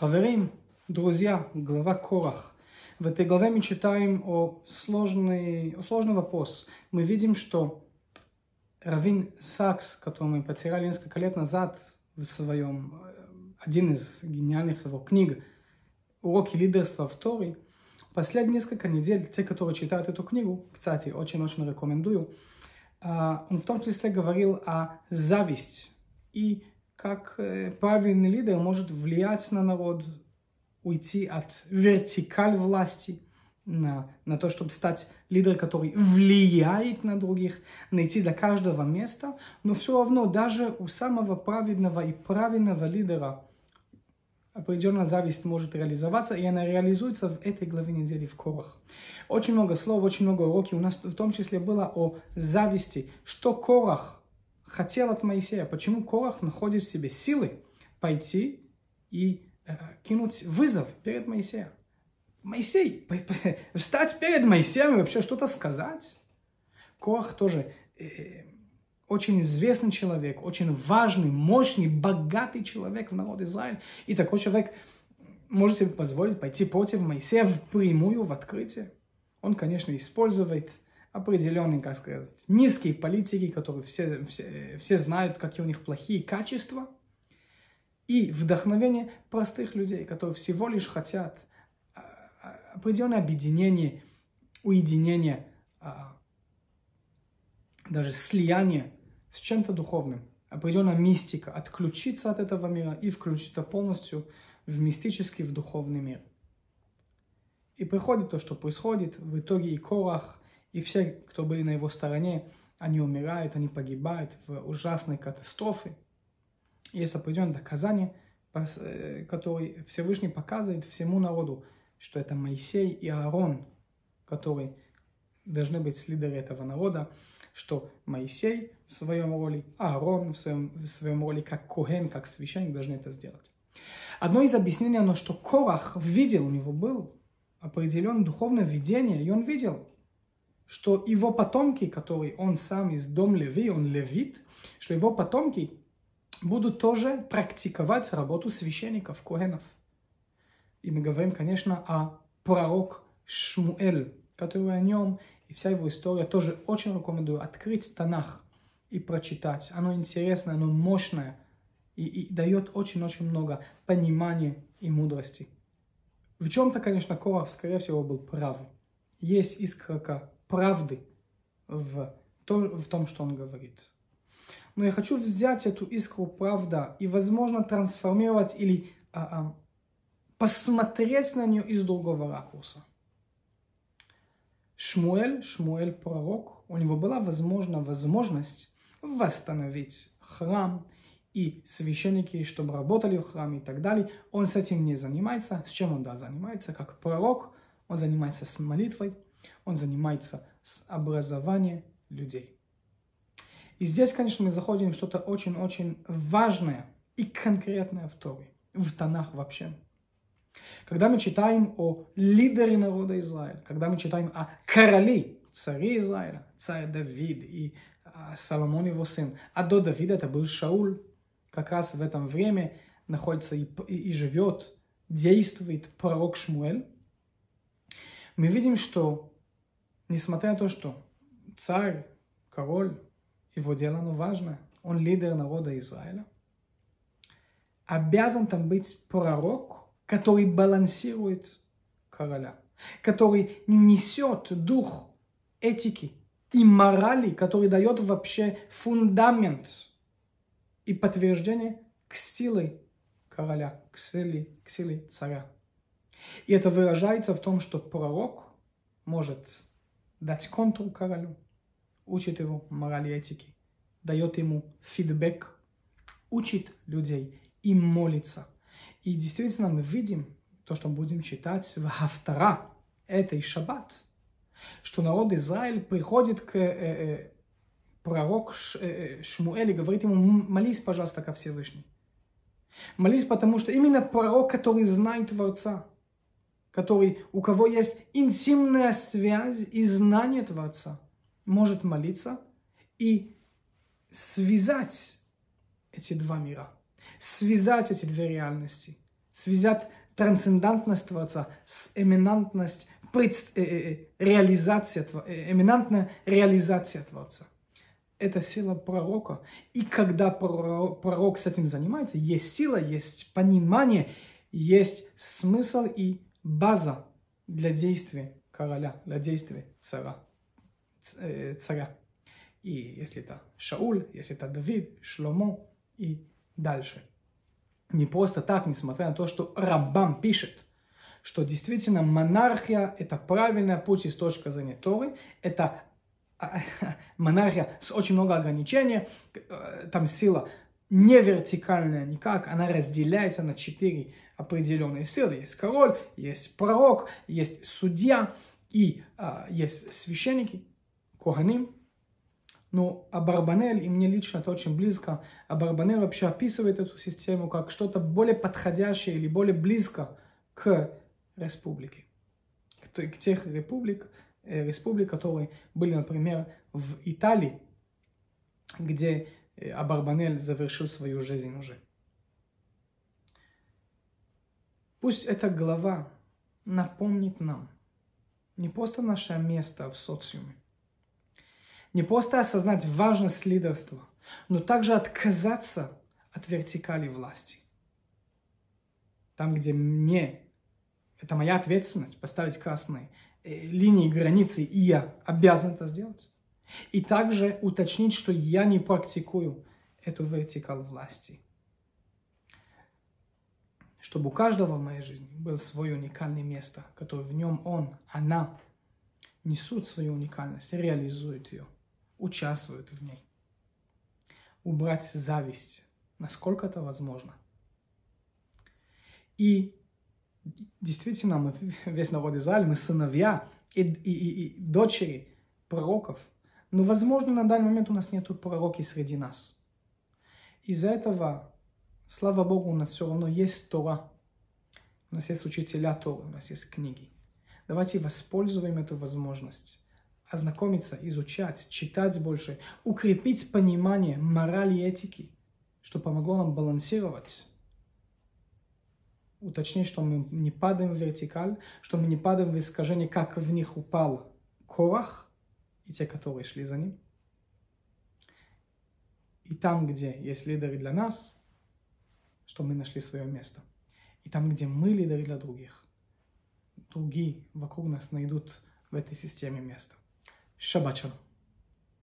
Хаверим, друзья, глава Корах. В этой главе мы читаем о сложный, о сложный вопрос. Мы видим, что Равин Сакс, который мы потеряли несколько лет назад в своем, э, один из гениальных его книг, «Уроки лидерства в Торе», последние несколько недель, те, которые читают эту книгу, кстати, очень-очень рекомендую, а, он в том числе говорил о зависть и как э, правильный лидер может влиять на народ, уйти от вертикаль власти на, на то, чтобы стать лидером, который влияет на других, найти для каждого место, но все равно даже у самого праведного и правильного лидера определенная зависть может реализоваться, и она реализуется в этой главе недели в Корах. Очень много слов, очень много уроков у нас в том числе было о зависти, что Корах хотел от Моисея. Почему Корах находит в себе силы пойти и э, кинуть вызов перед Моисеем? Моисей, встать перед Моисеем и вообще что-то сказать? Корах тоже э, очень известный человек, очень важный, мощный, богатый человек в народе Израиля. И такой человек может себе позволить пойти против Моисея в прямую, в открытие. Он, конечно, использует определенные, как сказать, низкие политики, которые все, все, все знают, какие у них плохие качества, и вдохновение простых людей, которые всего лишь хотят а, а, определенное объединение, уединение, а, даже слияние с чем-то духовным, определенная мистика, отключиться от этого мира и включиться полностью в мистический, в духовный мир. И приходит то, что происходит. В итоге и Корах, и все, кто были на его стороне, они умирают, они погибают в ужасной катастрофе. Есть определенное доказание, э, которое Всевышний показывает всему народу, что это Моисей и Аарон, которые должны быть лидеры этого народа, что Моисей в своем роли, Аарон в своем, в своем роли как Коген, как священник должны это сделать. Одно из объяснений, оно, что Корах видел, у него был определенное духовное видение, и он видел, что его потомки, которые он сам из дом Леви, он левит, что его потомки будут тоже практиковать работу священников, коэнов. И мы говорим, конечно, о пророк Шмуэль, который о нем, и вся его история тоже очень рекомендую открыть Танах и прочитать. Оно интересное, оно мощное и, и дает очень-очень много понимания и мудрости. В чем-то, конечно, Коров, скорее всего, был прав. Есть искорка правды в, то, в том, что он говорит. Но я хочу взять эту искру правда и, возможно, трансформировать или а, а, посмотреть на нее из другого ракурса. Шмуэль, Шмуэль пророк, у него была возможна возможность восстановить храм и священники, чтобы работали в храме и так далее. Он с этим не занимается. С чем он да, занимается? Как пророк, он занимается с молитвой, он занимается с образованием людей. И здесь, конечно, мы заходим в что-то очень-очень важное и конкретное в Торе, в Танах вообще. Когда мы читаем о лидере народа Израиля, когда мы читаем о короле, царе Израиля, царь Давид и а, Соломон его сын, а до Давида это был Шауль, как раз в этом время находится и, и, и живет, действует пророк Шмуэль, мы видим, что несмотря на то, что царь, король, его дело, оно важно, он лидер народа Израиля, обязан там быть пророк, который балансирует короля, который несет дух этики и морали, который дает вообще фундамент и подтверждение к силе короля, к силе, к силе царя. И это выражается в том, что пророк может дать контур королю, учит его морали этики, дает ему фидбэк, учит людей и молится. И действительно мы видим то, что будем читать в Хафтара, этой шаббат, что народ Израиль приходит к э, э, пророк Ш, э, э Шмуэль и говорит ему, молись, пожалуйста, ко Всевышнему. Молись, потому что именно пророк, который знает Творца, который, у кого есть интимная связь и знание Творца, может молиться и связать эти два мира, связать эти две реальности, связать трансцендентность Творца с эминантность, пред, э, э, реализация, э, эминантная реализация Творца. Это сила пророка. И когда пророк с этим занимается, есть сила, есть понимание, есть смысл и база для действия короля, для действия царя. Э, царя. И если это Шауль, если это Давид, Шломо и дальше. Не просто так, несмотря на то, что Раббам пишет, что действительно монархия – это правильный путь с точки зрения Торы, это а, монархия с очень много ограничений, э, там сила не вертикальная никак, она разделяется на четыре определенные силы. Есть король, есть пророк, есть судья и а, есть священники, Коганим. Но Абарбанель, и мне лично это очень близко, Абарбанель вообще описывает эту систему как что-то более подходящее или более близко к республике. К, к тех республик, э, республик, которые были, например, в Италии, где Абарбанель завершил свою жизнь уже. Пусть эта глава напомнит нам не просто наше место в социуме, не просто осознать важность лидерства, но также отказаться от вертикали власти. Там, где мне, это моя ответственность, поставить красные э, линии, границы, и я обязан это сделать. И также уточнить, что я не практикую эту вертикаль власти. Чтобы у каждого в моей жизни было свое уникальное место, которое в нем он, она несут свою уникальность, реализуют ее участвуют в ней. Убрать зависть, насколько это возможно. И действительно, мы весь народ Израиля, мы сыновья и, и, и, и дочери пророков. Но, возможно, на данный момент у нас нет пророки среди нас. Из-за этого, слава Богу, у нас все равно есть Тора. У нас есть учителя Торы, у нас есть книги. Давайте воспользуем эту возможность ознакомиться, изучать, читать больше, укрепить понимание морали и этики, что помогло нам балансировать. Уточнить, что мы не падаем в вертикаль, что мы не падаем в искажение, как в них упал Корах и те, которые шли за ним. И там, где есть лидеры для нас, что мы нашли свое место. И там, где мы лидеры для других, другие вокруг нас найдут в этой системе место. Shalom.